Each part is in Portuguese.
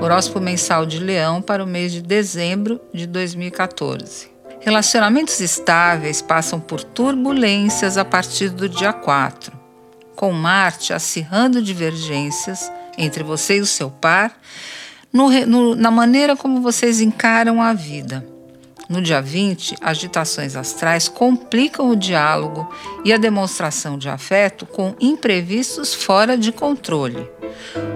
Horóscopo mensal de Leão para o mês de dezembro de 2014. Relacionamentos estáveis passam por turbulências a partir do dia 4, com Marte acirrando divergências entre você e o seu par no, no, na maneira como vocês encaram a vida. No dia 20, agitações astrais complicam o diálogo e a demonstração de afeto com imprevistos fora de controle.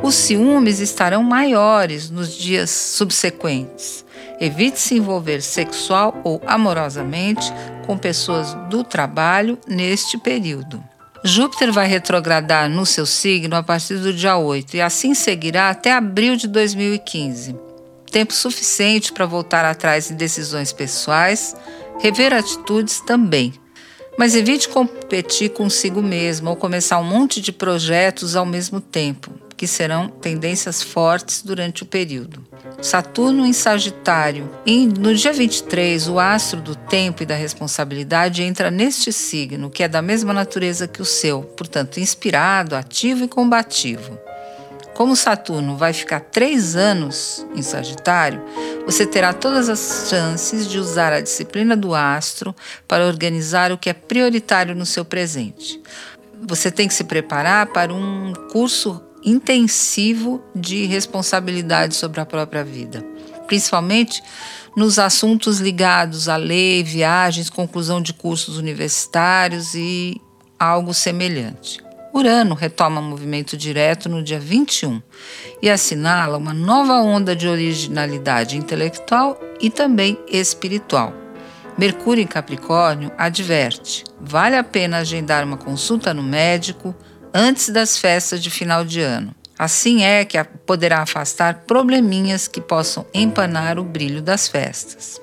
Os ciúmes estarão maiores nos dias subsequentes. Evite se envolver sexual ou amorosamente com pessoas do trabalho neste período. Júpiter vai retrogradar no seu signo a partir do dia 8 e assim seguirá até abril de 2015. Tempo suficiente para voltar atrás em decisões pessoais, rever atitudes também. Mas evite competir consigo mesmo ou começar um monte de projetos ao mesmo tempo que serão tendências fortes durante o período. Saturno em Sagitário. E no dia 23, o astro do tempo e da responsabilidade entra neste signo, que é da mesma natureza que o seu, portanto, inspirado, ativo e combativo. Como Saturno vai ficar três anos em Sagitário, você terá todas as chances de usar a disciplina do astro para organizar o que é prioritário no seu presente. Você tem que se preparar para um curso intensivo de responsabilidade sobre a própria vida, principalmente nos assuntos ligados a lei, viagens, conclusão de cursos universitários e algo semelhante. Urano retoma movimento direto no dia 21 e assinala uma nova onda de originalidade intelectual e também espiritual. Mercúrio em Capricórnio adverte: vale a pena agendar uma consulta no médico, antes das festas de final de ano. Assim é que poderá afastar probleminhas que possam empanar o brilho das festas.